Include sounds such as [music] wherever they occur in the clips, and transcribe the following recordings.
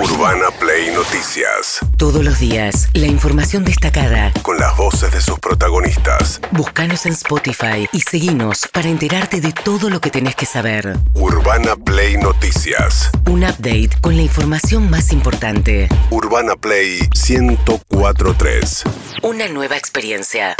Urbana Play Noticias. Todos los días, la información destacada. Con las voces de sus protagonistas. Búscanos en Spotify y seguinos para enterarte de todo lo que tenés que saber. Urbana Play Noticias. Un update con la información más importante. Urbana Play 1043. Una nueva experiencia.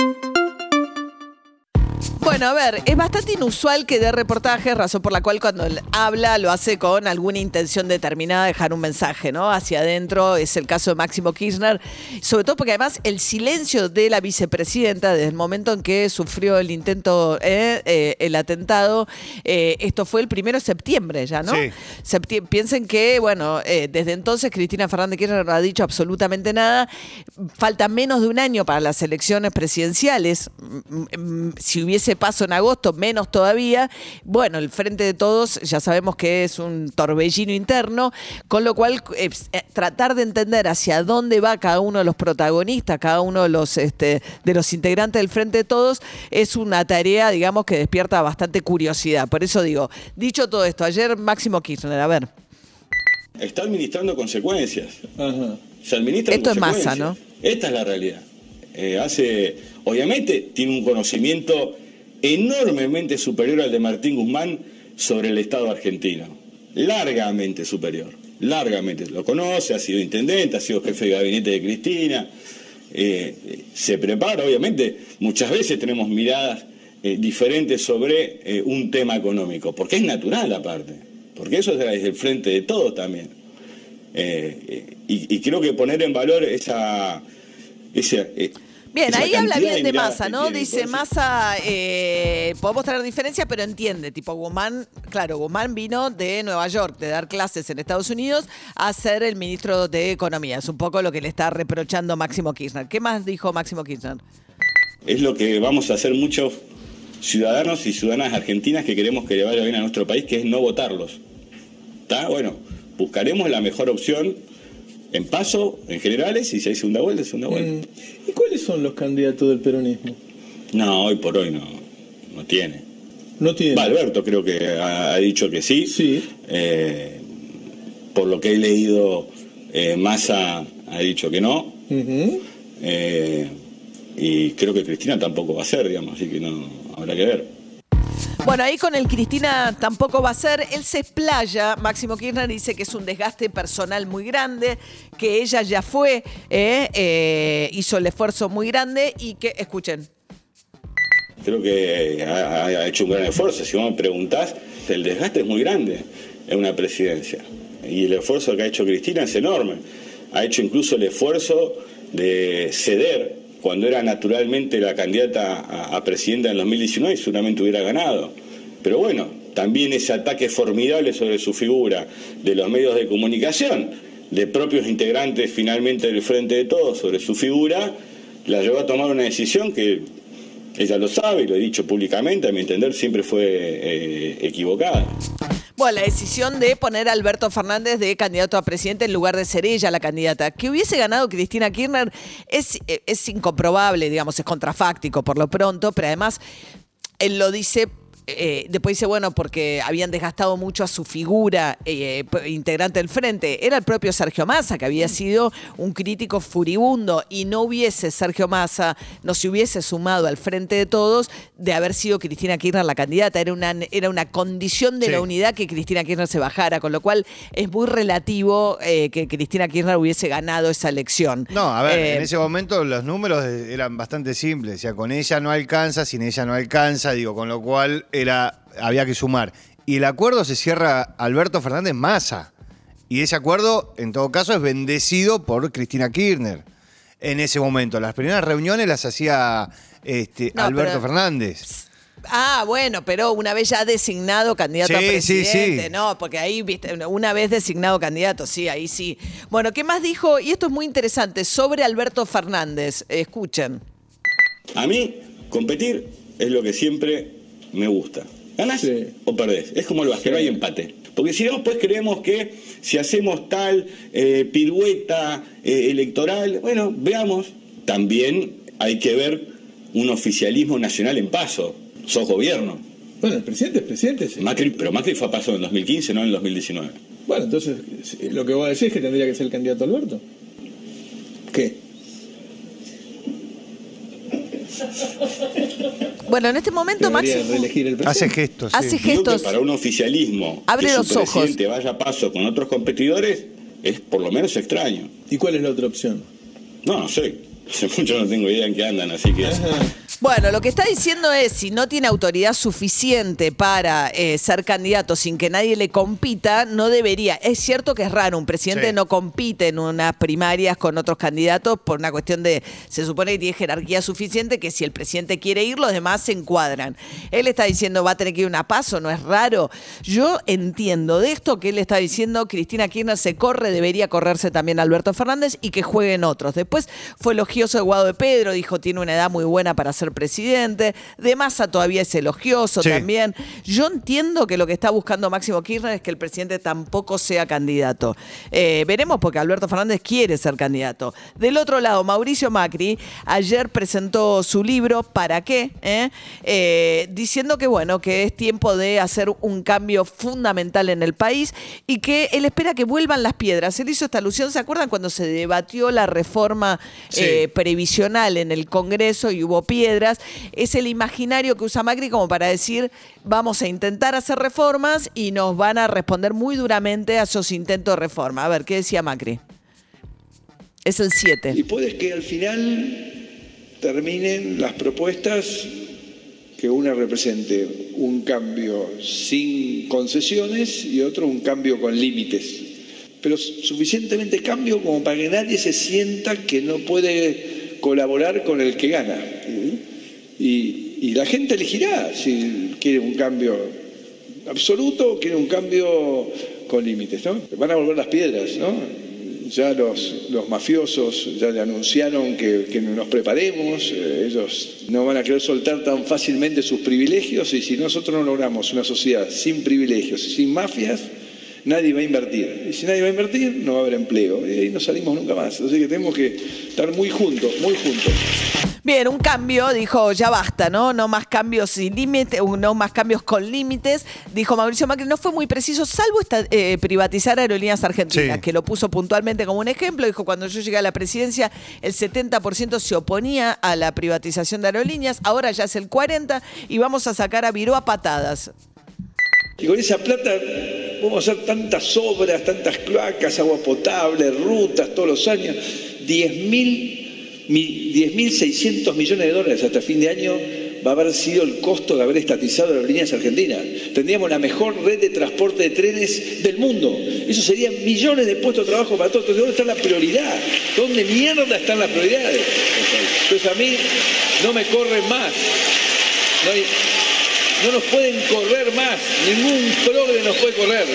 Bueno, a ver, es bastante inusual que dé reportajes, razón por la cual cuando él habla lo hace con alguna intención determinada de dejar un mensaje, ¿no? Hacia adentro, es el caso de Máximo Kirchner, sobre todo porque además el silencio de la vicepresidenta desde el momento en que sufrió el intento, eh, eh, el atentado, eh, esto fue el primero de septiembre ya, ¿no? Sí. Septi- piensen que, bueno, eh, desde entonces Cristina Fernández Kirchner no ha dicho absolutamente nada. Falta menos de un año para las elecciones presidenciales. Si hubiese paso en agosto, menos todavía. Bueno, el Frente de Todos ya sabemos que es un torbellino interno, con lo cual eh, eh, tratar de entender hacia dónde va cada uno de los protagonistas, cada uno de los, este, de los integrantes del Frente de Todos, es una tarea, digamos, que despierta bastante curiosidad. Por eso digo, dicho todo esto, ayer Máximo Kirchner, a ver. está administrando consecuencias. Se administran Esto es masa, ¿no? Esta es la realidad. Eh, hace, obviamente, tiene un conocimiento enormemente superior al de Martín Guzmán sobre el Estado argentino. Largamente superior. Largamente. Lo conoce, ha sido intendente, ha sido jefe de gabinete de Cristina. Eh, se prepara, obviamente, muchas veces tenemos miradas eh, diferentes sobre eh, un tema económico, porque es natural aparte, porque eso es el frente de todos también. Y, creo que poner en valor esa... esa Bien, ahí habla bien de miradas Massa, ¿no? tiene. Dice Massa, eh, podemos tener diferencias, pero entiende. Tipo, Guzmán, claro, Guzmán vino de Nueva York, de dar clases en Estados Unidos, a ser el ministro de Economía. Es un poco lo que le está reprochando Máximo Kirchner. ¿Qué más dijo Máximo Kirchner? Es lo que vamos a hacer muchos ciudadanos y ciudadanas argentinas que queremos que le vaya bien a nuestro país, que es no votarlos. ¿Está? Bueno, buscaremos la mejor opción en paso, en generales, y si hay segunda vuelta, segunda vuelta. ¿Y cuáles son los candidatos del peronismo? No, hoy por hoy no, no tiene. No tienen. Va, Alberto creo que ha, ha dicho que sí. Sí. Eh, por lo que he leído, eh, Massa ha dicho que no. Eh, y creo que Cristina tampoco va a ser, digamos, así que no habrá que ver. Bueno, ahí con el Cristina tampoco va a ser. Él se explaya, Máximo Kirchner dice que es un desgaste personal muy grande, que ella ya fue, eh, eh, hizo el esfuerzo muy grande y que, escuchen, Creo que ha, ha hecho un gran esfuerzo. Si vos me preguntás, el desgaste es muy grande en una presidencia. Y el esfuerzo que ha hecho Cristina es enorme. Ha hecho incluso el esfuerzo de ceder cuando era naturalmente la candidata a, presidenta en 2019 y seguramente hubiera ganado. Pero bueno, también ese ataque formidable sobre su figura de los medios de comunicación, de propios integrantes finalmente del Frente de Todos sobre su figura, la llevó a tomar una decisión que ella lo sabe y lo he dicho públicamente, a mi entender siempre fue eh, equivocada. Bueno, la decisión de poner a Alberto Fernández de candidato a presidente en lugar de ser ella la candidata. Que hubiese ganado Cristina Kirchner es, eh, es incomprobable, digamos, es contrafáctico por lo pronto, pero además él lo dice. Eh, después dice, bueno, porque habían desgastado mucho a su figura eh, integrante del frente. Era el propio Sergio Massa, que había sido un crítico furibundo y no hubiese Sergio Massa, no se hubiese sumado al frente de todos de haber sido Cristina Kirchner la candidata. Era una, era una condición de Sí. la unidad que Cristina Kirchner se bajara, con lo cual es muy relativo eh, que Cristina Kirchner hubiese ganado esa elección. No, a ver, en ese momento los números eran bastante simples. O sea, con ella no alcanza, sin ella no alcanza, digo, con lo cual era, había que sumar. Y el acuerdo se cierra Alberto Fernández Massa. Y ese acuerdo, en todo caso, es bendecido por Cristina Kirchner. En ese momento. Las primeras reuniones las hacía este, No, Alberto pero- Fernández. Ah, bueno, pero una vez ya designado candidato a Sí, sí, presidente, sí. no, porque ahí, viste, una vez designado candidato, sí, ahí sí. Bueno, ¿qué más dijo? Y esto es muy interesante, sobre Alberto Fernández. Escuchen. A mí, competir es lo que siempre me gusta. ¿Ganás Sí. o perdés? Es como el básquet, no hay empate. Porque si no, pues creemos que si hacemos tal eh, pirueta eh, electoral, bueno, veamos. También hay que ver un oficialismo nacional en paso. Sos gobierno. Bueno, el presidente es presidente. sí. Macri, pero Macri fue a paso en 2015, no en 2019. Bueno, entonces, si- lo que vos decís es que tendría que ser el candidato Alberto. Bueno, en este momento presidente. Hace gestos. hace sí. Gestos. para un oficialismo Abre que los su ojos. presidente vaya a paso con otros competidores es por lo menos extraño. ¿Y cuál es la otra opción? No, no sé. [laughs] Hace mucho no tengo idea en qué andan, así que... Bueno, lo que está diciendo es, si no tiene autoridad suficiente para eh, ser candidato sin que nadie le compita, no debería. Es cierto que es raro, un presidente Sí. no compite en unas primarias con otros candidatos por una cuestión de, se supone que tiene jerarquía suficiente, que si el presidente quiere ir, los demás se encuadran. Él está diciendo, va a tener que ir una paso, no es raro. Yo entiendo de esto que él está diciendo, Cristina Kirchner se corre, debería correrse también Alberto Fernández y que jueguen otros. Después fue elogioso de Guado de Pedro, dijo, tiene una edad muy buena para ser presidente. De Massa todavía es elogioso Sí. también. Yo entiendo que lo que está buscando Máximo Kirchner es que el presidente tampoco sea candidato. Eh, veremos porque Alberto Fernández quiere ser candidato. Del otro lado, Mauricio Macri ayer presentó su libro ¿Para qué? ¿Eh? Eh, diciendo que bueno, que es tiempo de hacer un cambio fundamental en el país y que él espera que vuelvan las piedras. Él hizo esta alusión, ¿se acuerdan cuando se debatió la reforma Sí. previsional en el Congreso y hubo piedras? Es el imaginario que usa Macri como para decir, vamos a intentar hacer reformas y nos van a responder muy duramente a esos intentos de reforma. A ver, ¿qué decía Macri? Es el 7. Y puede que al final terminen las propuestas que una represente un cambio sin concesiones y otro un cambio con límites. Pero suficientemente cambio como para que nadie se sienta que no puede colaborar con el que gana. Y, y la gente elegirá si quiere un cambio absoluto o quiere un cambio con límites. ¿no? Van a volver las piedras, ¿no? Ya los, los mafiosos ya le anunciaron que, que nos preparemos, eh, ellos no van a querer soltar tan fácilmente sus privilegios y si nosotros no logramos una sociedad sin privilegios, sin mafias, nadie va a invertir. Y si nadie va a invertir, no va a haber empleo. Y ahí no salimos nunca más. Así que tenemos que estar muy juntos, muy juntos. Bien, un cambio, dijo, ya basta, ¿no? No más cambios sin límites, no más cambios con límites. Dijo Mauricio Macri, no fue muy preciso, salvo esta, eh, privatizar aerolíneas argentinas, Sí. que lo puso puntualmente como un ejemplo. Dijo, cuando yo llegué a la presidencia, el 70% se oponía a la privatización de aerolíneas, ahora ya es el 40% y vamos a sacar a Viró a patadas. Y con esa plata vamos a hacer tantas obras, tantas cloacas, agua potable, rutas todos los años. 10.000 mi- 10.600 millones de dólares hasta fin de año va a haber sido el costo de haber estatizado las líneas argentinas. Tendríamos la mejor red de transporte de trenes del mundo. Eso serían millones de puestos de trabajo para todos. Entonces, ¿dónde está la prioridad? ¿Dónde mierda están las prioridades? Entonces, a mí no me corren más. No, nos pueden correr más, ningún progre nos puede correr.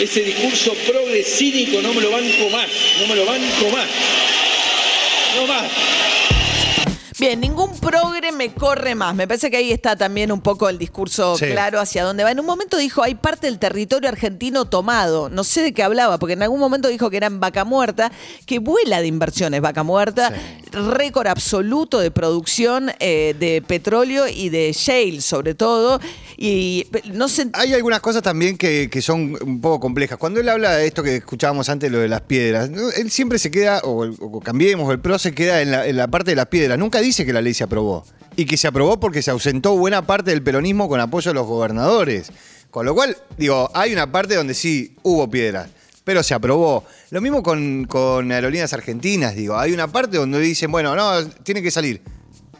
Ese discurso progre cínico no me lo banco más, no me lo banco más. No más. Bien, ningún progre me corre más. Me parece que ahí está también un poco el discurso Sí. claro hacia dónde va. En un momento dijo, hay parte del territorio argentino tomado. No sé de qué hablaba, porque en algún momento dijo que era en Vaca Muerta, que vuela de inversiones Vaca Muerta, récord absoluto de producción eh, de petróleo y de shale sobre todo. Y no sé... Hay algunas cosas también que, que son un poco complejas. Cuando él habla de esto que escuchábamos antes, lo de las piedras, él siempre se queda, o, o cambiemos, el PRO se queda en la, en la parte de las piedras. Nunca dice que la ley se aprobó. Y que se aprobó porque se ausentó buena parte del peronismo con apoyo de los gobernadores. Con lo cual, digo, hay una parte donde sí hubo piedras. Pero se aprobó. Lo mismo con, con aerolíneas argentinas, digo. Hay una parte donde dicen, bueno, no, tiene que salir.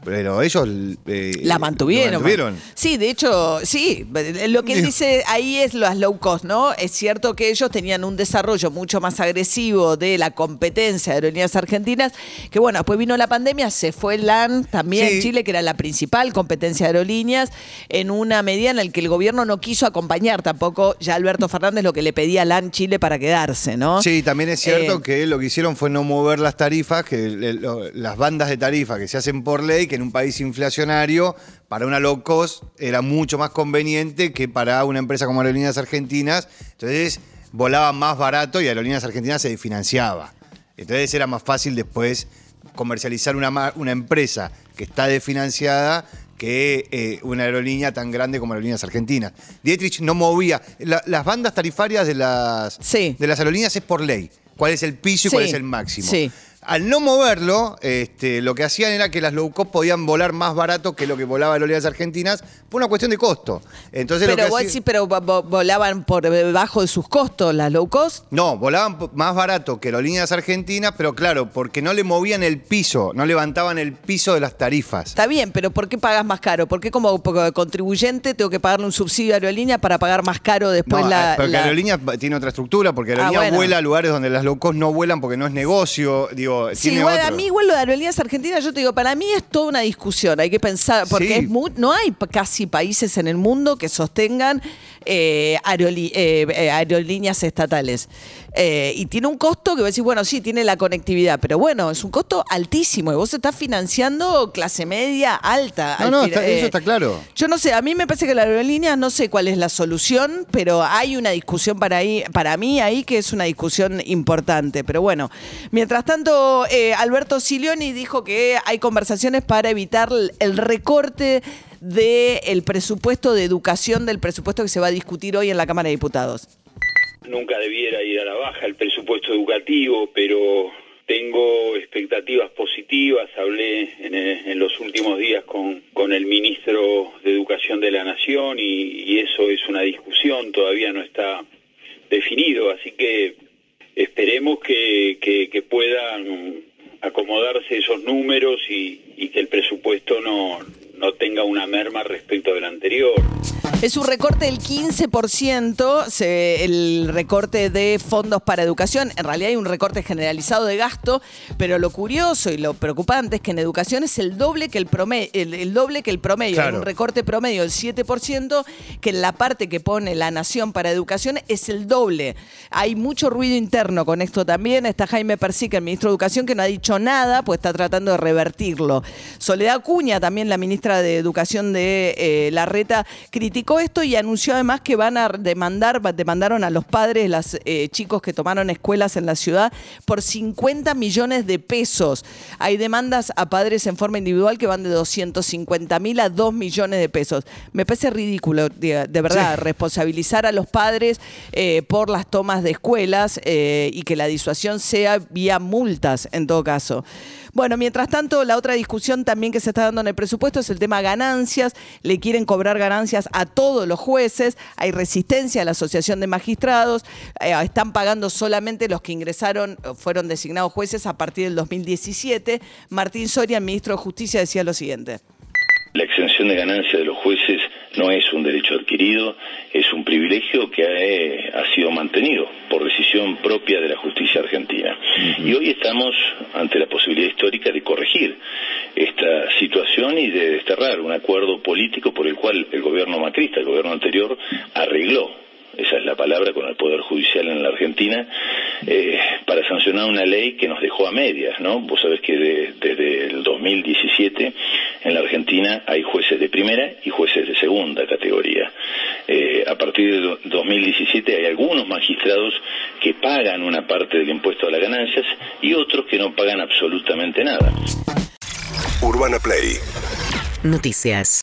Pero ellos eh, La mantuvieron. lo mantuvieron. Sí, de hecho, sí. Lo que él dice ahí es las low cost, ¿no? Es cierto que ellos tenían un desarrollo mucho más agresivo de la competencia de aerolíneas argentinas, que bueno, después vino la pandemia, se fue LAN también Sí. en Chile, que era la principal competencia de aerolíneas, en una medida en la que el gobierno no quiso acompañar tampoco ya Alberto Fernández lo que le pedía a LAN Chile para quedarse, ¿no? Sí, también es cierto Eh, que lo que hicieron fue no mover las tarifas, que las bandas de tarifa que se hacen por ley, que en un país inflacionario, para una low cost era mucho más conveniente que para una empresa como Aerolíneas Argentinas. Entonces volaba más barato y Aerolíneas Argentinas se desfinanciaba. Entonces era más fácil después comercializar una, una empresa que está desfinanciada que eh, una aerolínea tan grande como Aerolíneas Argentinas. Dietrich no movía. La- las bandas tarifarias de las, Sí. de las aerolíneas es por ley. ¿Cuál es el piso y cuál es el máximo? sí. Al no moverlo, este, lo que hacían era que las low cost podían volar más barato que lo que volaba Aerolíneas Argentinas por una cuestión de costo. Entonces, lo Pero que vos hacía- decís, pero vo- vo- volaban por debajo de sus costos las low cost. No, volaban más barato que aerolíneas argentinas, pero claro, porque no le movían el piso, no levantaban el piso de las tarifas. Está bien, pero ¿por qué pagas más caro? ¿Por qué como contribuyente tengo que pagarle un subsidio a aerolínea para pagar más caro después No, la... eh, porque la- aerolíneas tiene otra estructura, porque Ah, bueno. vuela a lugares donde las low cost no vuelan porque no es negocio, digo, Sí, tiene igual, otro. a mí igual lo de aerolíneas argentinas, yo te digo, para mí es toda una discusión, hay que pensar, porque Sí. es mu- no hay casi países en el mundo que sostengan eh, eh, eh, aerolíneas estatales. Eh, y tiene un costo que vos decís, bueno, sí, tiene la conectividad, pero bueno, es un costo altísimo y vos estás financiando clase media alta. No, no, está- eso está claro. Yo no sé, a mí me parece que la aerolínea no sé cuál es la solución, pero hay una discusión para ahí, para mí ahí que es una discusión importante. Pero bueno, mientras tanto, eh, Alberto Silioni dijo que hay conversaciones para evitar el- recorte del presupuesto de educación, del presupuesto que se va a discutir hoy en la Cámara de Diputados. Nunca debiera ir a la baja el presupuesto educativo, pero tengo expectativas positivas. Hablé en, eh, los últimos días con, con el ministro de Educación de la Nación y, y eso es una discusión, todavía no está definido, así que esperemos que, que- puedan acomodarse esos números y, y que el presupuesto no, no tenga una merma respecto del anterior. Es un recorte del 15%, se- el recorte de fondos para educación. En realidad hay un recorte generalizado de gasto, pero lo curioso y lo preocupante es que en educación es el doble que el promedio, el, el doble que el promedio. Hay Claro. un recorte promedio del 7%, que en la parte que pone la nación para educación es el doble. Hay mucho ruido interno con esto también. Está Jaime Persica, el ministro de Educación, que no ha dicho nada, pues está tratando de revertirlo. Soledad Cuña, también la ministra de Educación de eh, La Reta, criticó esto y anunció además que van a demandar, demandaron a los padres, los chicos que tomaron escuelas en la ciudad, por 50 millones de pesos. Hay demandas a padres en forma individual que van de 250 mil a 2 millones de pesos. Me parece ridículo, de, de verdad, responsabilizar a los padres eh, por las tomas de escuelas eh, y que la disuasión sea vía multas en todo caso. Bueno, mientras tanto, la otra discusión también que se está dando en el presupuesto es el tema ganancias. Le quieren cobrar ganancias a todos los jueces. Hay resistencia a la Asociación de Magistrados. Eh, están pagando solamente los que ingresaron, eh, fueron designados jueces a partir del 2017. Martín Soria, ministro de Justicia, decía lo siguiente. La exención de ganancia de los jueces no es un derecho adquirido, es un privilegio que eh, ha sido mantenido por decisión propia de la justicia argentina. Y hoy estamos ante la posibilidad histórica de corregir esta situación y de desterrar un acuerdo político por el cual el gobierno macrista, el gobierno anterior, arregló esa es la palabra, con el Poder Judicial en la Argentina, eh, para sancionar una ley que nos dejó a medias, ¿no? Vos sabés que de- desde el 2017 en la Argentina hay jueces de primera y jueces de segunda categoría. Eh, a partir de do- 2017 hay algunos magistrados que pagan una parte del impuesto a las ganancias y otros que no pagan absolutamente nada. Urbana Play Noticias.